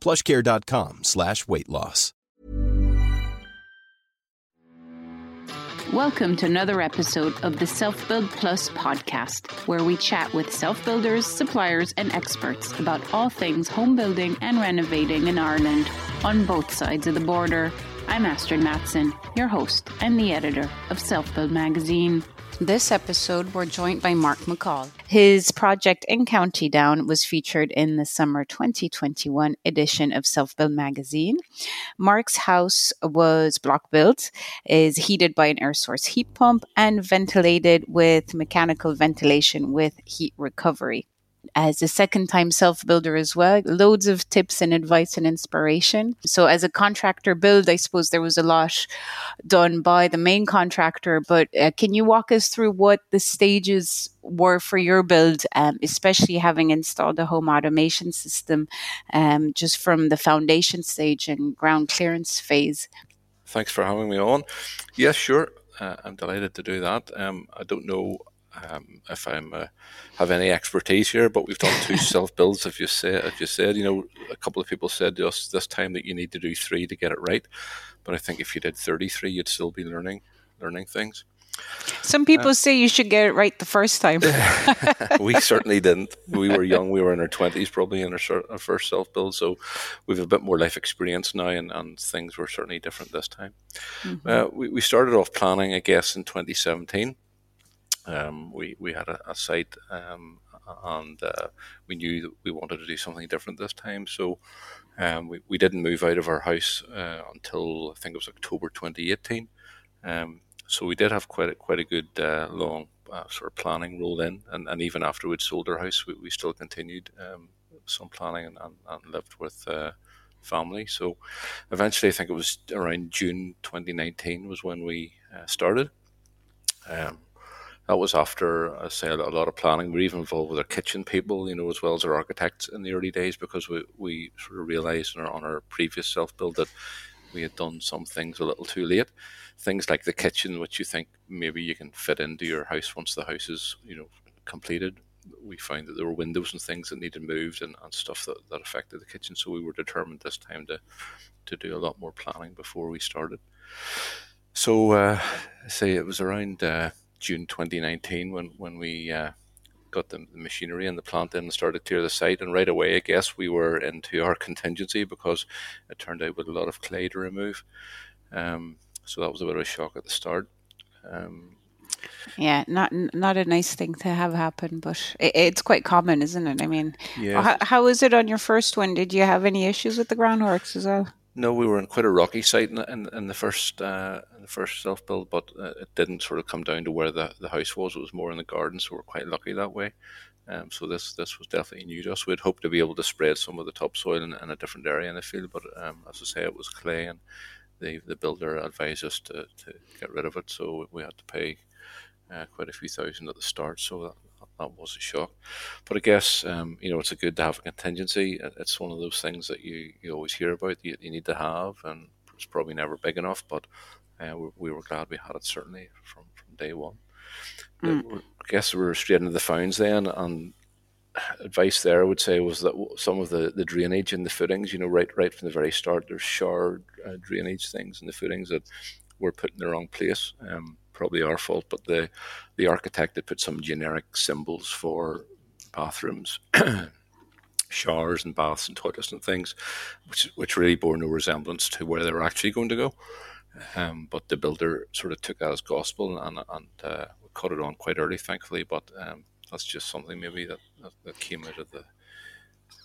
plushcare.com slash weight loss. Welcome to another episode of the Self Build Plus podcast, where we chat with self builders, suppliers, and experts about all things home building and renovating in Ireland on both sides of the border. I'm Astrid Madsen, your host and the editor of Self Build magazine. This episode, we're joined by Mark McCall. His project in County Down was featured in the summer 2021 edition of Self Build magazine. Mark's house was block built, is heated by an air source heat pump, and ventilated with mechanical ventilation with heat recovery as a second time self builder as well. Loads of tips and advice and inspiration. So, as a contractor build, I suppose there was a lot done by the main contractor. But uh, can you walk us through what the stages were for your build, um, especially having installed a home automation system um, just from the foundation stage and ground clearance phase? Thanks for having me on. Yes, sure. Uh, I'm delighted to do that. Um, I don't know um, if I'm uh, have any expertise here, but we've done two self builds. If you say, if you said, you know, a couple of people said to us this time that you need to do three to get it right, but I think if you did thirty three, you'd still be learning learning things. Some people uh, say you should get it right the first time. we certainly didn't. We were young. We were in our twenties, probably in our, our first self build. So we've a bit more life experience now, and, and things were certainly different this time. Mm-hmm. Uh, we, we started off planning, I guess, in 2017 um, we we had a, a site um, and uh, we knew that we wanted to do something different this time. So um, we, we didn't move out of our house uh, until I think it was October 2018. Um, so we did have quite a, quite a good uh, long uh, sort of planning roll in, and, and even after we'd sold our house, we, we still continued um, some planning and, and, and lived with uh, family. So eventually, I think it was around June 2019 was when we uh, started. Um, that was after I say a lot of planning. We are even involved with our kitchen people, you know, as well as our architects in the early days because we, we sort of realised on our, on our previous self build that we had done some things a little too late. Things like the kitchen, which you think maybe you can fit into your house once the house is, you know, completed. We found that there were windows and things that needed moved and, and stuff that, that affected the kitchen. So we were determined this time to to do a lot more planning before we started. So uh, say it was around uh, June 2019 when when we uh, got the, the, machinery and the plant in and started to clear the site. And right away, I guess we were into our contingency because it turned out with a lot of clay to remove. Um, so that was a bit of a shock at the start. Um, yeah, not not a nice thing to have happen, but it, it's quite common, isn't it? I mean, yeah. how, how was it on your first one? Did you have any issues with the groundworks as well? No, we were in quite a rocky site in, in, in the first uh, in the first self build, but uh, it didn't sort of come down to where the, the house was. It was more in the garden, so we're quite lucky that way. Um, so this this was definitely new to us. We'd hoped to be able to spread some of the topsoil in, in a different area in the field, but um, as I say, it was clay, and the the builder advised us to, to get rid of it. So we had to pay uh, quite a few thousand at the start. So that, that was a shock. But I guess um, you know it's a good to have a contingency. It's one of those things that you, you always hear about. You, you need to have, and it's probably never big enough. But uh, we, we, were glad we had it certainly from, from day one. Mm. I guess we were straight into the founds then, and advice there I would say was that some of the, the drainage in the footings, you know, right right from the very start, there's shard uh, drainage things in the footings that were put in the wrong place. Um, probably our fault, but the the architect had put some generic symbols for bathrooms. showers and baths and toilets and things, which which really bore no resemblance to where they were actually going to go. Um, but the builder sort of took that as gospel and and uh, cut it on quite early, thankfully. But um, that's just something maybe that, that, that came out of the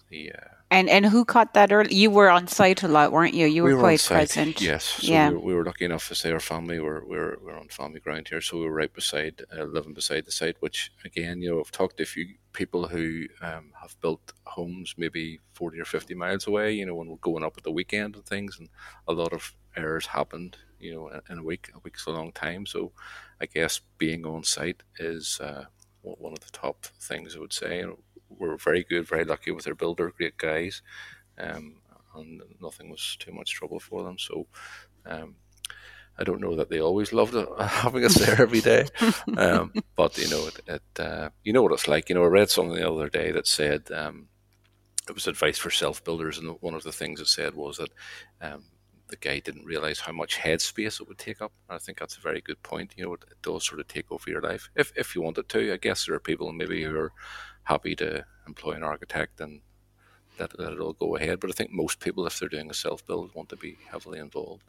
the. Uh, and and who caught that early? You were on site a lot, weren't you? You were, we were quite present. Yes. So yeah. We were, we were, lucky enough to say our family were we were, we were on family ground here, so we were right beside, uh, living beside the site. Which again, you know, I've talked to a few people who um, have built homes maybe forty or fifty miles away. You know, when we're going up at the weekend and things, and a lot of errors happened. You know, in, a week, a week's a long time. So, I guess being on site is. Uh, one of the top things I would say. We're very good, very lucky with their builder, great guys, um, and nothing was too much trouble for them. So um, I don't know that they always loved it, having us there every day, um, but you know, it, it uh, you know what it's like. You know, I read something the other day that said um, it was advice for self builders, and one of the things it said was that um, the guy didn't realize how much headspace it would take up. And I think that's a very good point. You know, it, it, does sort of take over your life if if you wanted to. I guess there are people maybe who are happy to employ an architect and let, let it all go ahead. But I think most people, if they're doing a self build, want to be heavily involved.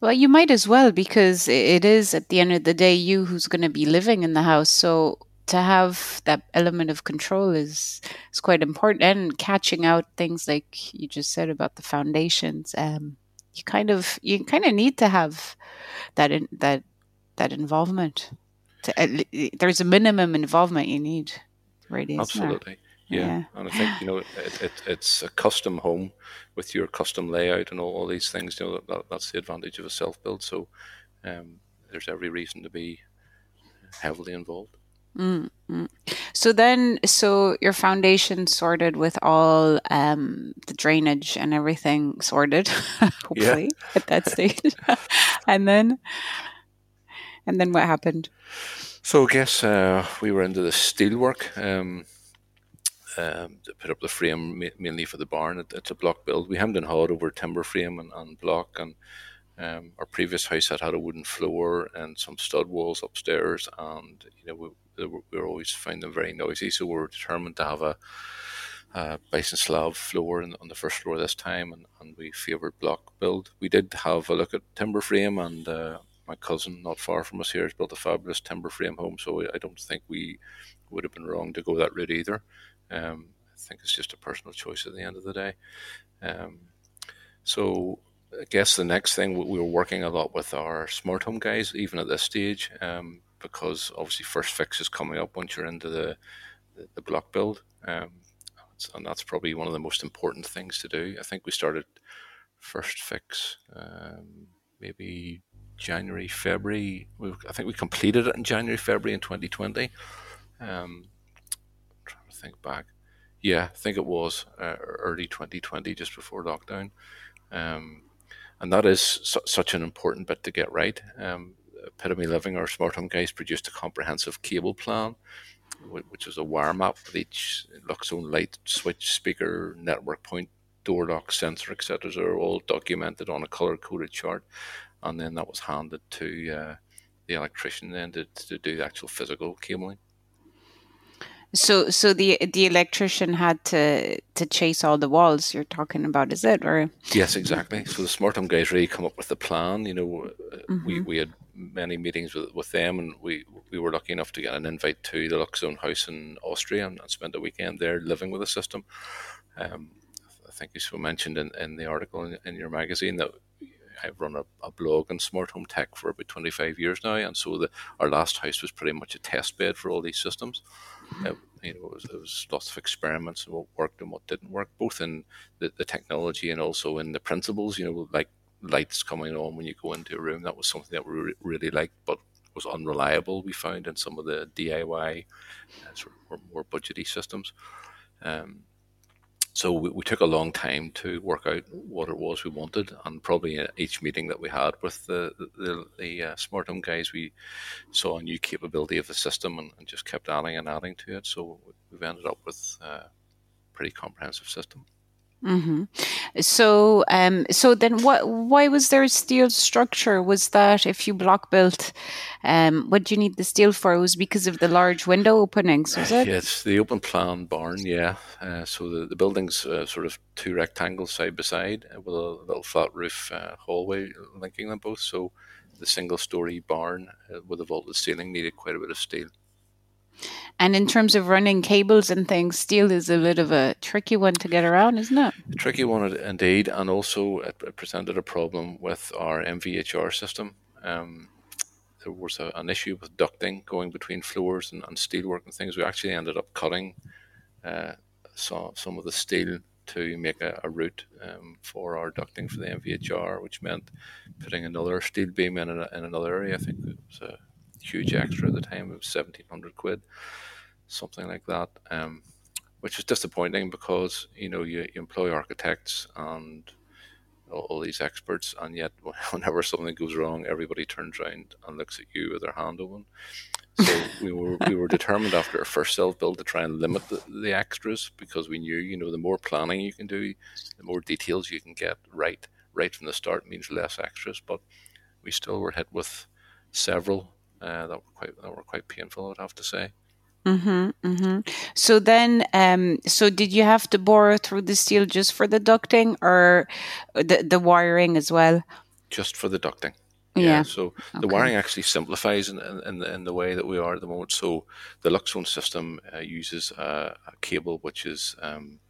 Well, you might as well because it is at the end of the day you who's going to be living in the house. So to have that element of control is is quite important and catching out things like you just said about the foundations um, you kind of you kind of need to have that in, that that involvement. To, there's a minimum involvement you need, right? Absolutely. Yeah. yeah. and I think you know it, it, it's a custom home with your custom layout and all, all these things. You know that, that's the advantage of a self build. So um, there's every reason to be heavily involved. Mm-hmm. So then, so your foundation sorted with all um, the drainage and everything sorted, hopefully at that stage, and then, and then what happened? So I guess uh, we were into the steelwork. Um, um, to put up the frame mainly for the barn. It, it's a block build. We hemmed and hawed over timber frame and, and block, and um, our previous house had had a wooden floor and some stud walls upstairs, and you know we, we always find them very noisy. So we were determined to have a, a bison slab floor in, on the first floor this time, and, and we favoured block build. We did have a look at timber frame, and uh, my cousin, not far from us here, has built a fabulous timber frame home. So I don't think we would have been wrong to go that route either. Um, I think it's just a personal choice at the end of the day. Um, so I guess the next thing we were working a lot with our smart home guys, even at this stage. Um, because obviously first fix is coming up once you're into the the, block build, um, and that's probably one of the most important things to do. I think we started first fix um, maybe January, February. We, I think we completed it in January, February in 2020. Um, trying to think back. Yeah, I think it was uh, early 2020, just before lockdown. Um, and that is su- such an important bit to get right. Um, Epitome Living, our smart home guys, produced a comprehensive cable plan, which is a wire map with each Loxone light, switch, speaker, network point, door lock, sensor, etc. are all documented on a color coded chart, and then that was handed to uh, the electrician then to, to do the actual physical cabling. So, so the the electrician had to to chase all the walls you're talking about, is it? Or yes, exactly. So the smart home guys really come up with the plan. You know, mm-hmm. we we had many meetings with, with them, and we we were lucky enough to get an invite to the Loxone house in Austria and, and spend a weekend there living with the system. Um, I think you mentioned in, in the article in, in your magazine that I've run a, a, blog on smart home tech for about 25 years now, and so the, our last house was pretty much a test bed for all these systems. Uh, you know, it was, it was, lots of experiments and what worked and what didn't work, both in the, the technology and also in the principles. You know, like lights coming on when you go into a room. That was something that we re- really liked, but was unreliable. We found in some of the DIY uh, sort of more, more budgety systems. Um, so we, we, took a long time to work out what it was we wanted, and probably each meeting that we had with the the, the uh, smart home guys, we saw a new capability of the system and, and, just kept adding and adding to it. So we've ended up with a pretty comprehensive system. Mm-hmm. So, um, so then, what? Why was there a steel structure? Was that if you block built? Um, what do you need the steel for? It was because of the large window openings, was it? Yes, the open plan barn. Yeah. Uh, so the the building's uh, sort of two rectangles side by side with a little flat roof uh, hallway linking them both. So the single story barn uh, with a vaulted ceiling needed quite a bit of steel. And in terms of running cables and things, steel is a bit of a tricky one to get around, isn't it? A tricky one indeed, and also it presented a problem with our MVHR system. Um, there was a, an issue with ducting going between floors and, and steelwork and things. We actually ended up cutting uh, some, some of the steel to make a, a route um, for our ducting for the MVHR, which meant putting another steel beam in, a, in another area. I think it was a huge extra at the time. of 1700 quid, something like that. Um, which is disappointing because you know you, you employ architects and all, all, these experts, and yet whenever something goes wrong, everybody turns around and looks at you with their hand open. So we were we were determined after our first self build to try and limit the, the extras because we knew you know the more planning you can do, the more details you can get right right from the start means less extras. But we still were hit with several uh, that were quite that were quite painful. I'd have to say. Mm-hmm, mm-hmm. So then, um, so did you have to bore through the steel just for the ducting, or the the wiring as well? Just for the ducting. Yeah. yeah. So okay. the wiring actually simplifies in, in, the, in the way that we are at the moment. So the Loxone system uh, uses a, a, cable which is um,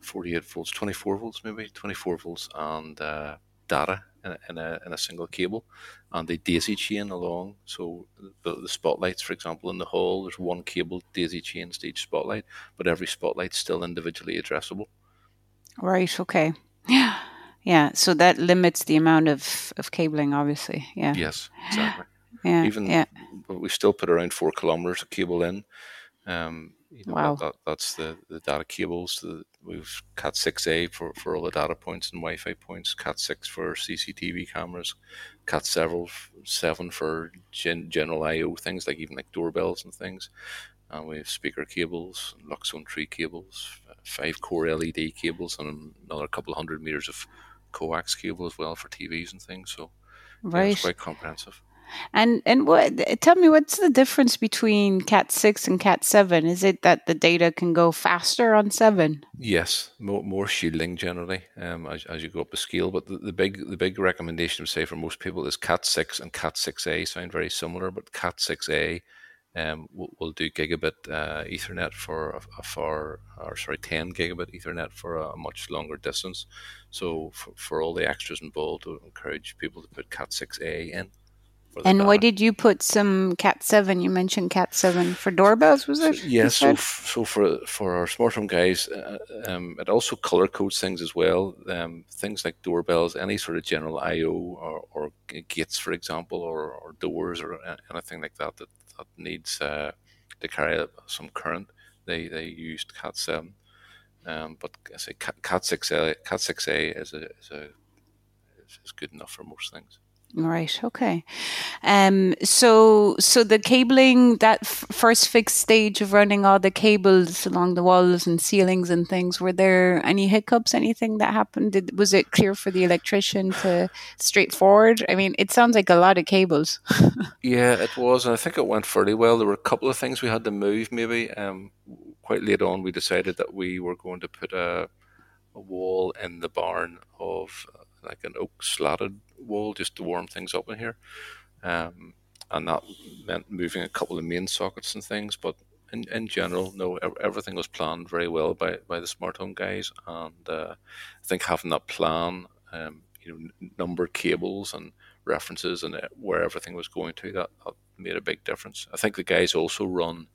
48 volts, 24 volts, maybe 24 volts, and uh, data in a, in a, single cable, and they daisy chain along. So the, the, spotlights, for example, in the hall, there's one cable daisy chain to each spotlight, but every spotlight's still individually addressable. Right. Okay. Yeah. Yeah. So that limits the amount of, of cabling, obviously. Yeah. Yes. Exactly. yeah. Even yeah. we still put around four kilometers of cable in. Um, you know, wow. That, that, that's the, the data cables. The, we've Cat 6A for, for all the data points and Wi Fi points, Cat 6 for CCTV cameras, Cat several, 7 for gen, general I/O things like even like doorbells and things. And we have speaker cables, Loxone tree cables, five core LED cables, and another couple of hundred meters of coax cable as well for TVs and things. So, right. yeah, it's quite comprehensive. And and what tell me what's the difference between Cat six and Cat seven? Is it that the data can go faster on seven? Yes, more, more shielding generally um, as, as you go up the scale. But the, the big the big recommendation say for most people is Cat six and Cat six A sound very similar, but Cat six A um, will, will do gigabit uh, Ethernet for a for or sorry 10 gigabit Ethernet for a much longer distance. So for, for all the extras involved, I encourage people to put Cat six A in. And why did you put some Cat seven? You mentioned Cat seven for doorbells, was it? So, yeah, so so for for our smart home guys, uh, um, it also color codes things as well. Um, things like doorbells, any sort of general I/O or, or gates, for example, or, or doors or anything like that that, that needs uh, to carry some current. They they used Cat seven, um, but I say Cat, Cat six A Cat six A is a is a is good enough for most things. Right. Okay. Um. So, so the cabling, that f- first fixed stage of running all the cables along the walls and ceilings and things, were there any hiccups? Anything that happened? Did, was it clear for the electrician to straightforward? I mean, it sounds like a lot of cables. yeah, it was, and I think it went fairly well. There were a couple of things we had to move. Maybe um, quite late on, we decided that we were going to put a, a wall in the barn of like an oak slatted wall just to warm things up in here. Um, and that meant moving a couple of main sockets and things. But in, in general, no, everything was planned very well by, by the smart home guys. And uh, I think having that plan, um, you know, number cables and references and uh, where everything was going to, that, that made a big difference. I think the guys also run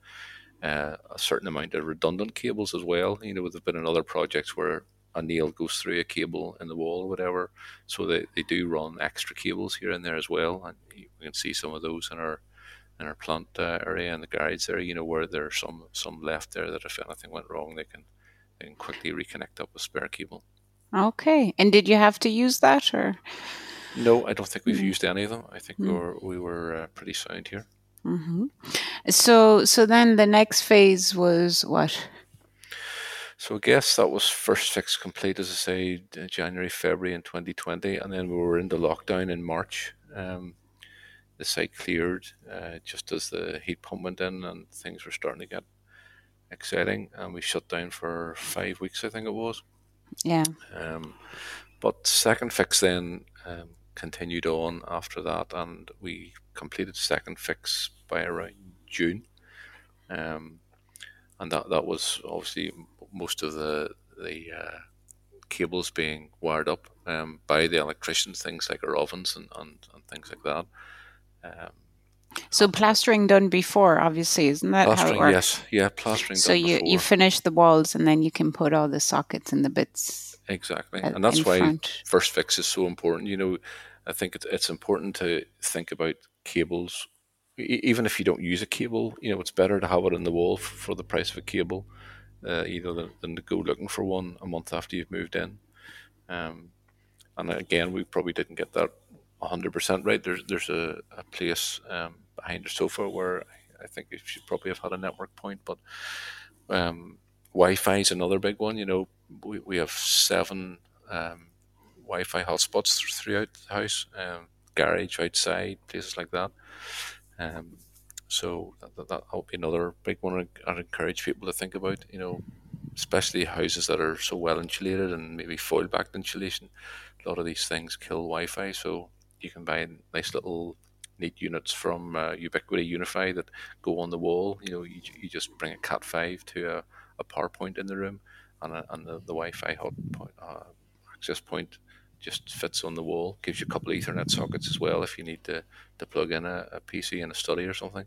uh, a certain amount of redundant cables as well. You know, there have been in other projects where a nail goes through a cable in the wall or whatever. So they, they do run extra cables here and there as well. And you can see some of those in our in our plant uh, area and the garage there. You know where there's some some left there that if anything went wrong, they can they can quickly reconnect up with spare cable. Okay. And did you have to use that or? No, I don't think we've mm. used any of them. I think mm. we were we were uh, pretty sound here. Mm-hmm. So so then the next phase was what? So I guess that was first fix complete, as I say, January, February in 2020, and then we were into lockdown in March. Um, the site cleared uh, just as the heat pump went in, and things were starting to get exciting. And we shut down for five weeks, I think it was. Yeah. Um, but second fix then um, continued on after that, and we completed second fix by around June. Um, and that that was obviously most of the the uh, cables being wired up um, by the electricians, things like our ovens and, and, and things like that. Um, so plastering done before, obviously, isn't that plastering, how it works? Yes, yeah, plastering. So you before. you finish the walls and then you can put all the sockets and the bits. Exactly, and that's why front. first fix is so important. You know, I think it's it's important to think about cables even if you don't use a cable, you know, it's better to have it in the wall for, the price of a cable, uh, know, than, than, to go looking for one a month after you've moved in. Um, and again, we probably didn't get that 100% right. There's there's a, a place um, behind the sofa where I think it should probably have had a network point, but um, Wi-Fi is another big one. You know, we, we have seven um, Wi-Fi hotspots throughout the house, um, garage, outside, places like that. Um, so that, that, will be another big one I'd encourage people to think about. You know, especially houses that are so well insulated and maybe foil backed insulation. A lot of these things kill Wi-Fi, so you can buy nice little neat units from uh, Ubiquiti UniFi that go on the wall. You know, you, you just bring a Cat five to a, a power point in the room, and, a, and the, the Wi-Fi hot point, uh, access point just fits on the wall. Gives you a couple of Ethernet sockets as well if you need to, to plug in a, a PC in a study or something.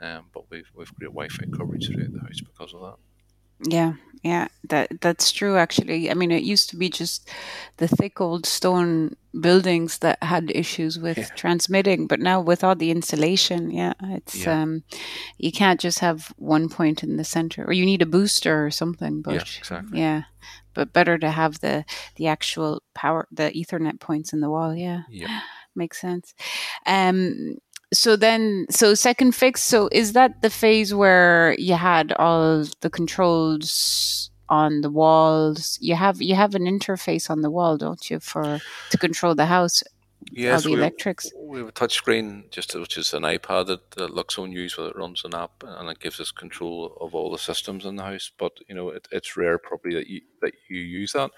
Um, but we've we've great Wi-Fi coverage throughout the house because of that. Yeah, yeah, that that's true. Actually, I mean, it used to be just the thick old stone buildings that had issues with yeah. transmitting, but now with all the insulation, yeah, it's yeah. um, you can't just have one point in the center, or you need a booster or something. But yeah, exactly. Yeah, but better to have the the actual power, the Ethernet points in the wall. Yeah, yeah, makes sense. Um, so then so second fix so is that the phase where you had all the controls on the walls you have you have an interface on the wall don't you for to control the house yes the we, electrics we have a touch screen just which is an ipad that, that loxone use where it runs an app and it gives us control of all the systems in the house but you know it, it's rare probably that you that you use that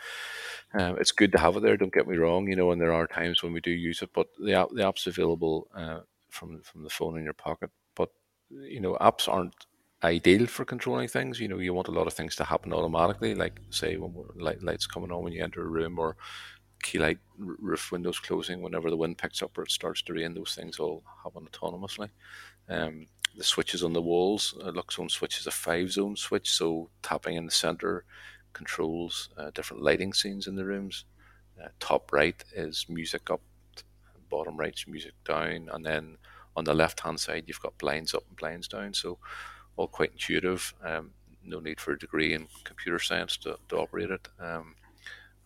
um, it's good to have it there don't get me wrong you know and there are times when we do use it but the app the app's available uh, from from the phone in your pocket. But you know, apps aren't ideal for controlling things. You know, you want a lot of things to happen automatically, like say when light, lights coming on when you enter a room, or Keylite roof windows closing whenever the wind picks up or it starts to rain. Those things all happen autonomously. Um, the switches on the walls, uh, Loxone switch is a five zone switch, so tapping in the center controls uh, different lighting scenes in the rooms. Uh, top right is music up bottom right's music down, and then on the left hand side you've got blinds up and blinds down. So all quite intuitive. Um, no need for a degree in computer science to, to operate it. Um,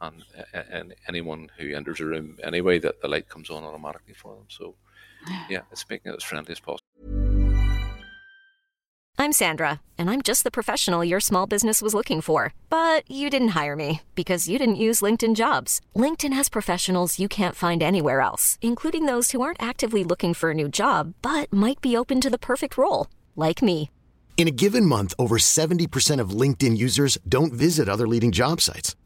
and, and anyone who enters a room anyway, that the light comes on automatically for them. So yeah, it's making it as friendly as possible. I'm Sandra, and I'm just the professional your small business was looking for. But you didn't hire me because you didn't use LinkedIn jobs. LinkedIn has professionals you can't find anywhere else, including those who aren't actively looking for a new job but might be open to the perfect role, like me. In a given month, over 70% of LinkedIn users don't visit other leading job sites.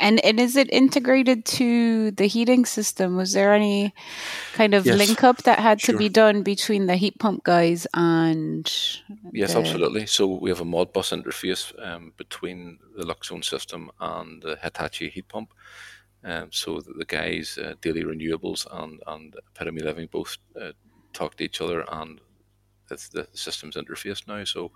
And and is it integrated to the heating system? Was there any kind of Yes. link up that had to be done between the heat pump guys and Yes, the- absolutely. So we have a Modbus interface um, between the Loxone system and the Hitachi heat pump. Um, so that the guys, uh, Daily Renewables and, and Epitome Living, both uh, talk to each other and it's the system's interface now. So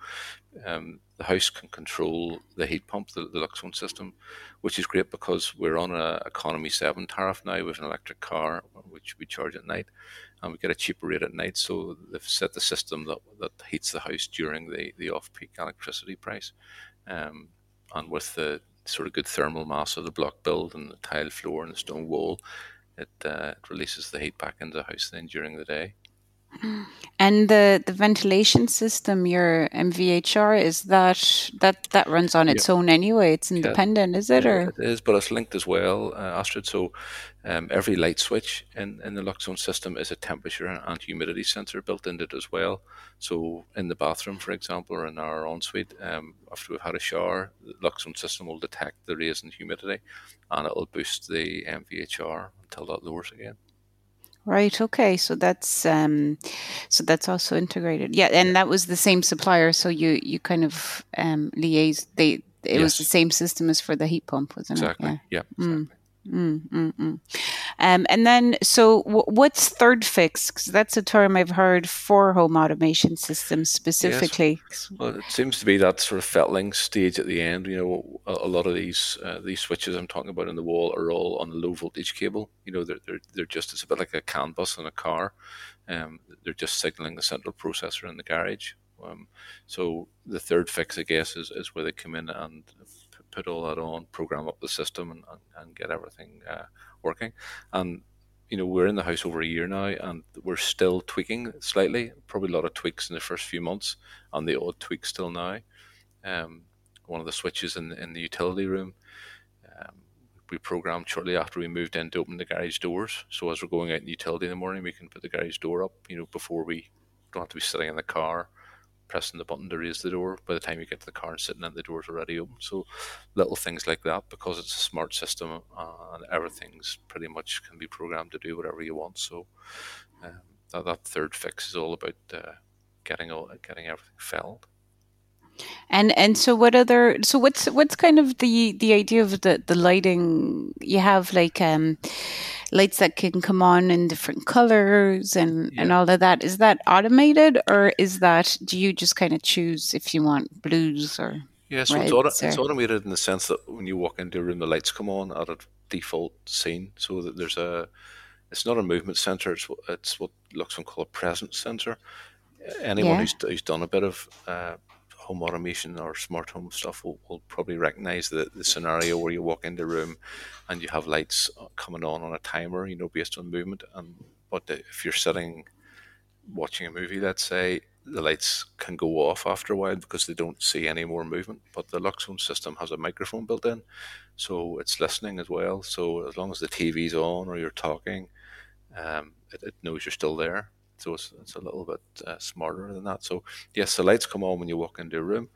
um, the house can control the heat pump, the, the Loxone system, which is great because we're on a economy seven tariff now with an electric car, which we charge at night, and we get a cheaper rate at night. So they've set the system that, that heats the house during the, the off peak electricity price, um, and with the sort of good thermal mass of the block build and the tile floor and the stone wall, it, uh, it releases the heat back into the house then during the day. And the the ventilation system, your MVHR, is that that that runs on its own anyway? It's independent, is it? Yeah, Or it is, but it's linked as well, uh, Astrid. So um, every light switch in, in the Loxone system is a temperature and humidity sensor built into it as well. So in the bathroom, for example, or in our ensuite, um, after we've had a shower, the Loxone system will detect the raise in humidity, and it'll boost the MVHR until that lowers again. Right. Okay. So that's um, so that's also integrated. Yeah, and that was the same supplier. So you you kind of um, liaise. They it was the same system as for the heat pump, wasn't Exactly. it? Yeah. Mm. Mm, mm, mm. Um, and then, so w- what's third fix? Because that's a term I've heard for home automation systems specifically. Well, it seems to be that sort of fettling stage at the end. You know, a, a lot of these uh, these switches I'm talking about in the wall are all on the low voltage cable. You know, they're they're, they're just it's a bit like a CAN bus in a car. Um, they're just signaling the central processor in the garage. Um, so the third fix, I guess, is, is where they come in and put all that on, program up the system, and, and, and get everything uh, working. And you know, we're in the house over a year now, and we're still tweaking slightly. Probably a lot of tweaks in the first few months, and the odd tweak still now. Um, one of the switches in in the utility room, um, we programmed shortly after we moved in to open the garage doors. So as we're going out in the utility in the morning, we can put the garage door up. You know, before we don't have to be sitting in the car pressing the button to raise the door. By the time you get to the car and sitting in, the door's already open. So little things like that, because it's a smart system uh, and everything's pretty much can be programmed to do whatever you want. So um, that, that third fix is all about uh, getting all getting everything filled. And and so what other so what's what's kind of the the idea of the the lighting you have like um lights that can come on in different colors and and all of that is that automated or is that do you just kind of choose if you want blues or Yeah, so it's, auto- it's automated in the sense that when you walk into a room, the lights come on at a default scene, so that there's a. It's not a movement sensor. It's what it's what Loxone call a presence sensor. Anyone Yeah. who's who's done a bit of uh, home automation or smart home stuff will, will probably recognize the, the scenario where you walk into a room and you have lights coming on on a timer, you know, based on movement. And but if you're sitting watching a movie, let's say, the lights can go off after a while because they don't see any more movement. But the Loxone system has a microphone built in, so it's listening as well. So as long as the TV's on or you're talking, um, it, it knows you're still there. So it's, it's a little bit uh, smarter than that. So yes, the lights come on when you walk into a room.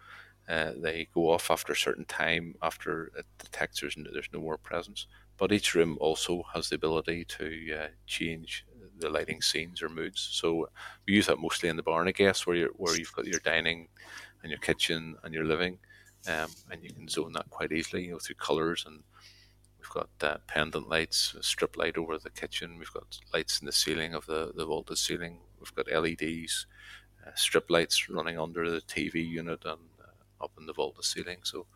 Uh, they go off after a certain time after it detects there's no, there's no more presence. But each room also has the ability to uh, change the lighting scenes or moods. So we use that mostly in the barn, I guess, where you where you've got your dining and your kitchen and your living, um, and you can zone that quite easily, you know, through colours. And got uh, pendant lights, a strip light over the kitchen. We've got lights in the ceiling of the the vaulted ceiling. We've got LEDs, uh, strip lights running under the TV unit and uh, up in the vaulted ceiling. So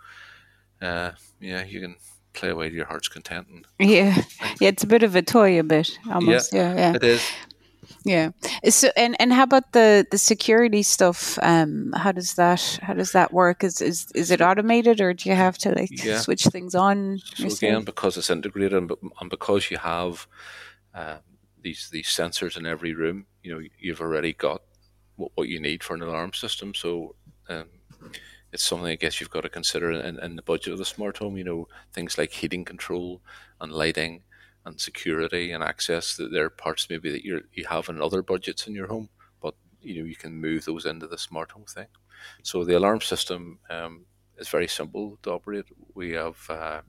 uh, yeah, you can play away to your heart's content. And yeah yeah it's a bit of a toy a bit almost yeah yeah, it is. Yeah. So and and how about the the security stuff? Um, how does that how does that work? Is is is it automated or do you have to like Yeah. switch things on? So again, because it's integrated and, and because you have uh, these these sensors in every room, you know, you've already got what, what you need for an alarm system. So um, it's something I guess you've got to consider in, in the budget of the smart home. You know, things like heating control and lighting and security and access. That there are parts maybe that you you have in other budgets in your home, but you know you can move those into the smart home thing. So the alarm system um, is very simple to operate. We have uh,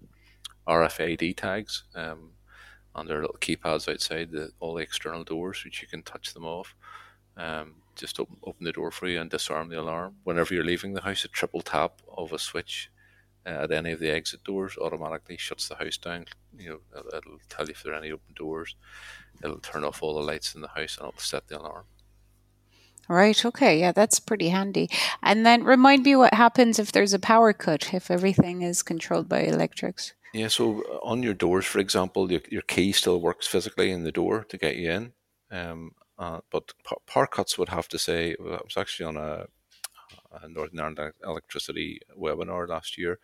RFID tags. Um, there are little keypads outside the, all the external doors, which you can touch them off. Um, just open, open the door for you and disarm the alarm. Whenever you're leaving the house, a triple tap of a switch at any of the exit doors automatically shuts the house down. You know, it'll, tell you if there are any open doors. It'll turn off all the lights in the house and it'll set the alarm. Right. Okay. Yeah, that's pretty handy. And then remind me what happens if there's a power cut, if everything is controlled by electrics. Yeah. So uh, on your doors, for example, your, your key still works physically in the door to get you in. Um, uh, but power cuts would have to say, I was actually on a Northern Ireland electricity webinar last year,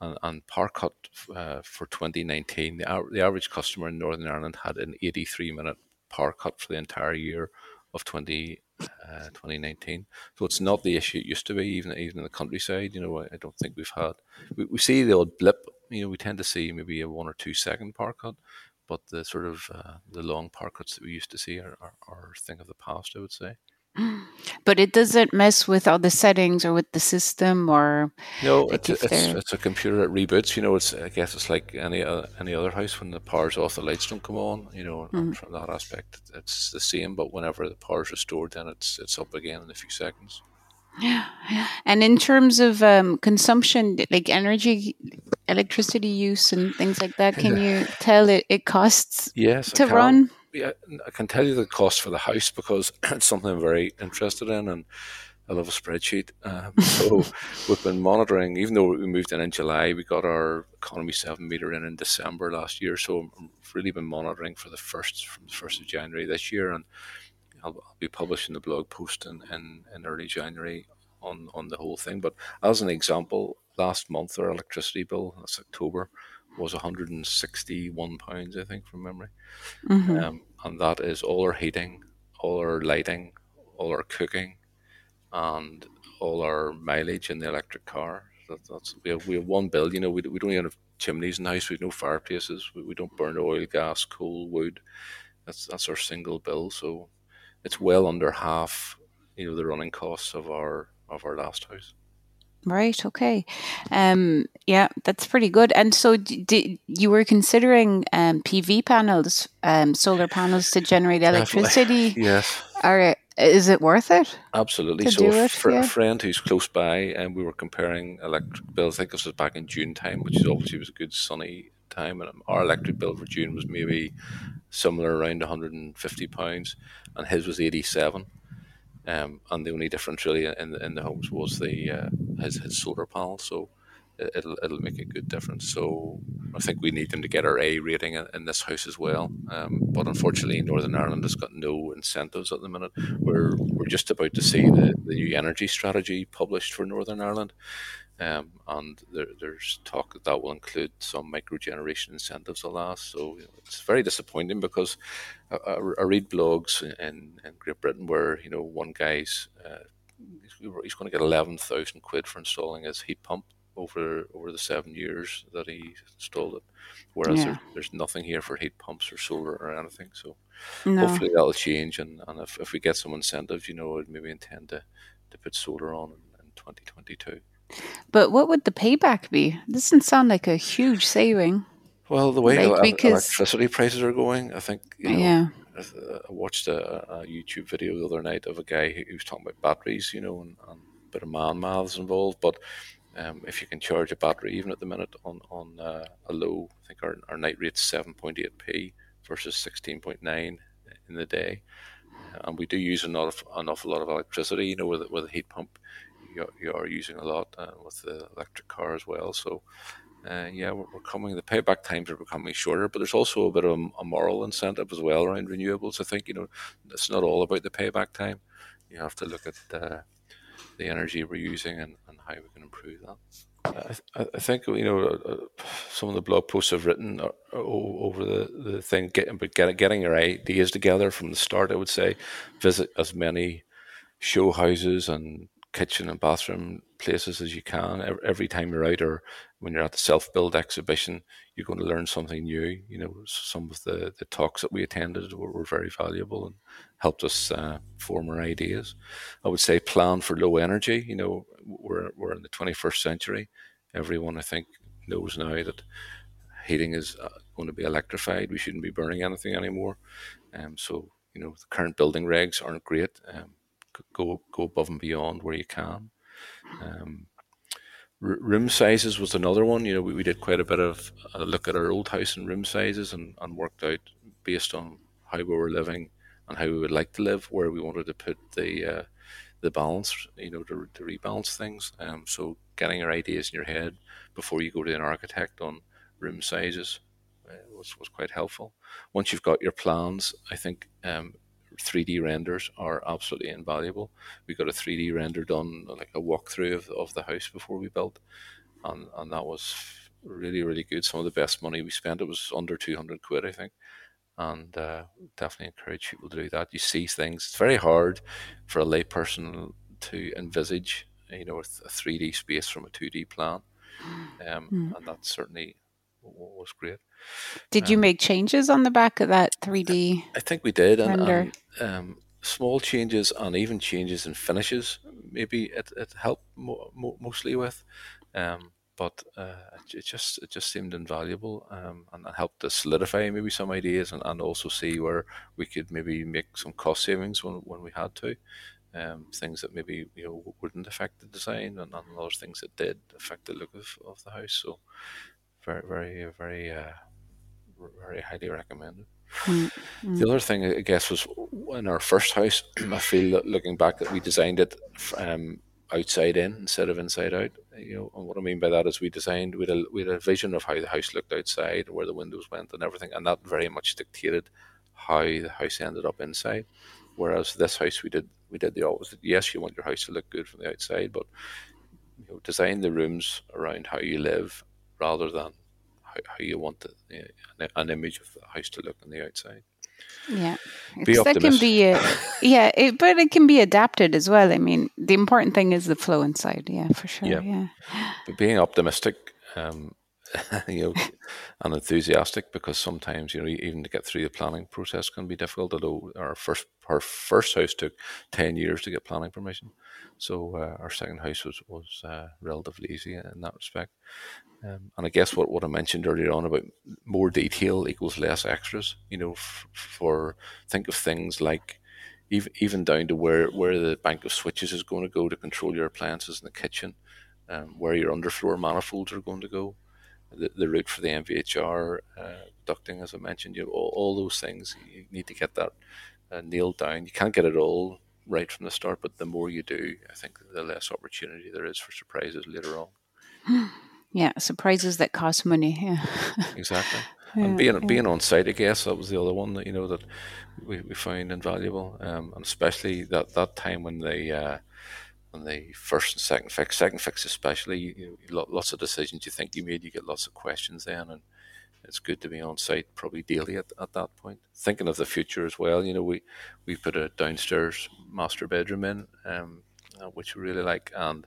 and, power cut uh, for 2019, the, the average customer in Northern Ireland had an 83 minute power cut for the entire year of 20, uh, 2019. So it's not the issue it used to be, even even in the countryside. You know, I, I don't think we've had. We, we see the odd blip. You know, we tend to see maybe a one or two second power cut, but the sort of uh, the long power cuts that we used to see are, are, are a thing of the past, I would say. But it doesn't mess with all the settings or with the system or no. Like it's, it's, it's, a computer that reboots. You know, it's I guess it's like any uh, any other house when the power's off, the lights don't come on. You know, mm. from that aspect, it's the same. But whenever the power's restored, then it's it's up again in a few seconds. Yeah, and in terms of um, consumption, like energy, electricity use, and things like that, can you tell it it costs yes, to run? Yeah, I can tell you the cost for the house because it's something I'm very interested in, and I love a spreadsheet. Um, so we've been monitoring, even though we moved in in July, we got our economy seven meter in in December last year. So I've really been monitoring for the first from the first of January this year, and I'll, I'll be publishing the blog post in, in, in early January on, on the whole thing. But as an example, last month our electricity bill, that's October, was 161 pounds, I think, from memory. Mm-hmm. Um, and that is all our heating, all our lighting, all our cooking, and all our mileage in the electric car. That, that's we have we have one bill. You know, we, we don't even have chimneys in the house. We have no fireplaces. We, we don't burn oil, gas, coal, wood. That's that's our single bill. So it's well under half, you know, the running costs of our of our last house. Right. Okay. Um, yeah, that's pretty good. And so, did you were considering um, PV panels, um, solar panels to generate electricity? yes. Are is it worth it? Absolutely. So, it? for yeah. a friend who's close by, and we were comparing electric bills. I think this was back in June time, which is obviously was a good sunny time, and our electric bill for June was maybe similar around 150 pounds, and his was 87. Um, and the only difference really in the, in the homes was the uh, his, his solar panel. So it'll it'll make a good difference. So I think we need them to get our A rating in, this house as well. Um, but unfortunately, Northern Ireland has got no incentives at the minute. We're we're just about to see the, the new energy strategy published for Northern Ireland, um, and there, there's talk that that will include some micro generation incentives alas. So you know, it's very disappointing because I, I, I, read blogs in, in Great Britain where you know one guy's uh, he's going to get eleven thousand quid for installing his heat pump over over the seven years that he installed it, whereas yeah. there, there's nothing here for heat pumps or solar or anything. So no. hopefully that'll change, and, and if, if we get some incentive, you know, I'd maybe intend to, to put solar on in, in 2022. But what would the payback be? It doesn't sound like a huge saving. Well, the way because, electricity prices are going, I think. You know, yeah. I watched a, a, YouTube video the other night of a guy who was talking about batteries, you know, and, and a bit of man maths involved. But um, if you can charge a battery, even at the minute on on uh, a low, I think our, our night rate's seven point eight p versus sixteen point nine in the day, and we do use an awful, an awful lot of electricity. You know, with with a heat pump, you, you are using a lot uh, with the electric car as well. So, uh, yeah, we're, we're, coming. The payback times are becoming shorter, but there's also a bit of a, moral incentive as well around renewables. I think you know it's not all about the payback time. You have to look at uh, the energy we're using and how we can improve that. I, I, think you know uh, uh, some of the blog posts I've written over the, the thing, getting but getting getting your ideas together from the start. I would say visit as many show houses and kitchen and bathroom places as you can every time you're out or when you're at the self build exhibition you're going to learn something new you know some of the, the talks that we attended were, were very valuable and helped us uh, form our ideas i would say plan for low energy you know we're, we're in the 21st century everyone i think knows now that heating is uh, going to be electrified we shouldn't be burning anything anymore um, so you know the current building regs aren't great um, go go above and beyond where you can. Um, room sizes was another one. You know, we, we did quite a bit of a look at our old house and room sizes and, and worked out based on how we were living and how we would like to live, where we wanted to put the uh, the balance, you know, to, to rebalance things. Um, so getting your ideas in your head before you go to an architect on room sizes uh, was, was quite helpful. Once you've got your plans, I think um, 3D renders are absolutely invaluable. We got a 3D render done, like a walkthrough of, of the house before we built, and and that was really really good. Some of the best money we spent. It was under 200 quid, I think, and uh, definitely encourage people to do that. You see things. It's very hard for a layperson to envisage, you know, a 3D space from a 2D plan, um, mm. and that certainly was great. Did um, you make changes on the back of that 3D? I think we did, and, and um, small changes and even changes in finishes. Maybe it, it helped mo- mo- mostly with, um, but uh, it just it just seemed invaluable um, and helped to solidify maybe some ideas and, and also see where we could maybe make some cost savings when when we had to. Um, things that maybe you know wouldn't affect the design and, and other things that did affect the look of, of the house. So very very very uh, very highly recommended. Mm-hmm. The other thing, I guess, was in our first house. I feel that looking back, that we designed it um, outside in instead of inside out. You know, and what I mean by that is we designed with a, had a vision of how the house looked outside, where the windows went, and everything, and that very much dictated how the house ended up inside. Whereas this house, we did we did the opposite. Yes, you want your house to look good from the outside, but you know, design the rooms around how you live rather than how, how you want the, an image of the house to look on the outside. Yeah, that can be, a, yeah, it, but it can be adapted as well. I mean, the important thing is the flow inside. Yeah, for sure. Yeah, yeah. but being optimistic, um, you know, and enthusiastic because sometimes you know even to get through the planning process can be difficult. Although our first our first house took ten years to get planning permission, so uh, our second house was was uh, relatively easy in that respect. Um, and I guess what, what I mentioned earlier on about more detail equals less extras. You know, f- for think of things like even even down to where where the bank of switches is going to go to control your appliances in the kitchen, um, where your underfloor manifolds are going to go, the, the route for the MVHR uh, ducting, as I mentioned. You know, all, all those things you need to get that uh, nailed down. You can't get it all right from the start, but the more you do, I think the less opportunity there is for surprises later on. Yeah, surprises that cost money. Yeah. exactly. Yeah, and being yeah. being on site, I guess that was the other one that you know that we, we found invaluable, um, and especially that, that time when they uh, when the first and second fix, second fix especially, you, you, lots of decisions you think you made, you get lots of questions then, and it's good to be on site probably daily at, at that point. Thinking of the future as well, you know, we we put a downstairs master bedroom in. Um, uh, which we really like. And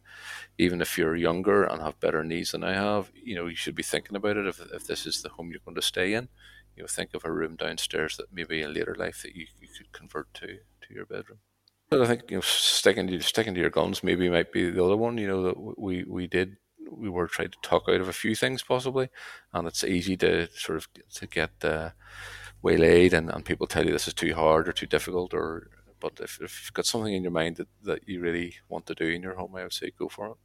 even if you're younger and have better knees than I have, you know, you should be thinking about it. If, if this is the home you're going to stay in, you know, think of a room downstairs that maybe in later life that you, you could convert to to your bedroom. But I think you know, sticking to sticking to your guns maybe might be the other one. You know that we we did we were trying to talk out of a few things possibly, and it's easy to sort of to get uh, waylaid and, and people tell you this is too hard or too difficult or but if, if you've got something in your mind that, that you really want to do in your home, I would say go for it.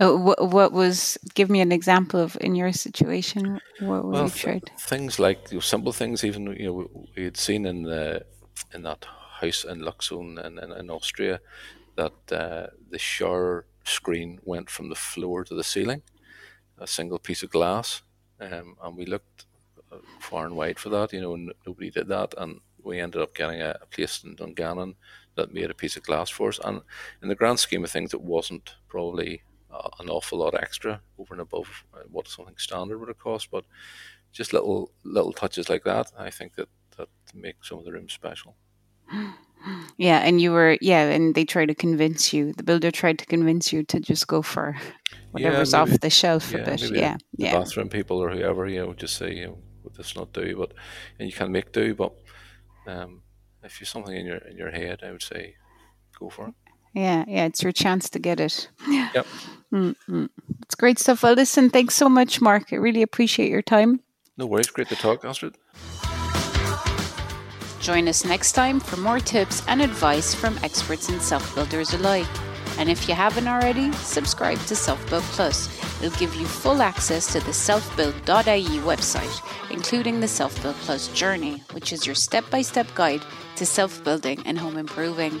Oh, what, what was? Give me an example of in your situation. What well, you tried? Th- things like you know, simple things. Even you know we had seen in the in that house in Loxone in, in, in Austria that uh, the shower screen went from the floor to the ceiling, a single piece of glass, um, and we looked uh, far and wide for that. You know, nobody did that, and we ended up getting a, a place in Dungannon that made a piece of glass for us. And in the grand scheme of things, it wasn't probably uh, an awful lot extra over and above uh, what something standard would have cost. But just little little touches like that, I think that that make some of the rooms special. Yeah, and you were yeah, and they tried to convince you. The builder tried to convince you to just go for whatever's yeah, maybe, off the shelf yeah, a bit. Yeah, the yeah, bathroom people or whoever, you know, just say, you know, would this not do? But and you can make do, but um, if you've something in your in your head, I would say go for it. yeah, yeah. It's your chance to get it. Yeah. Yep. Mm-mm. It's great stuff. Well, listen, thanks so much, Mark. I really appreciate your time. No worries. Great to talk, Astrid. Join us next time for more tips and advice from experts and self builders alike. And if you haven't already, subscribe to Self Build Plus. It'll give you full access to the selfbuild.ie website, including the Self Build Plus journey, which is your step by step guide to self building and home improving.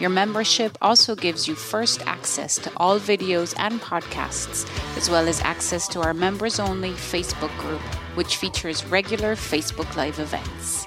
Your membership also gives you first access to all videos and podcasts, as well as access to our members only Facebook group, which features regular Facebook Live events.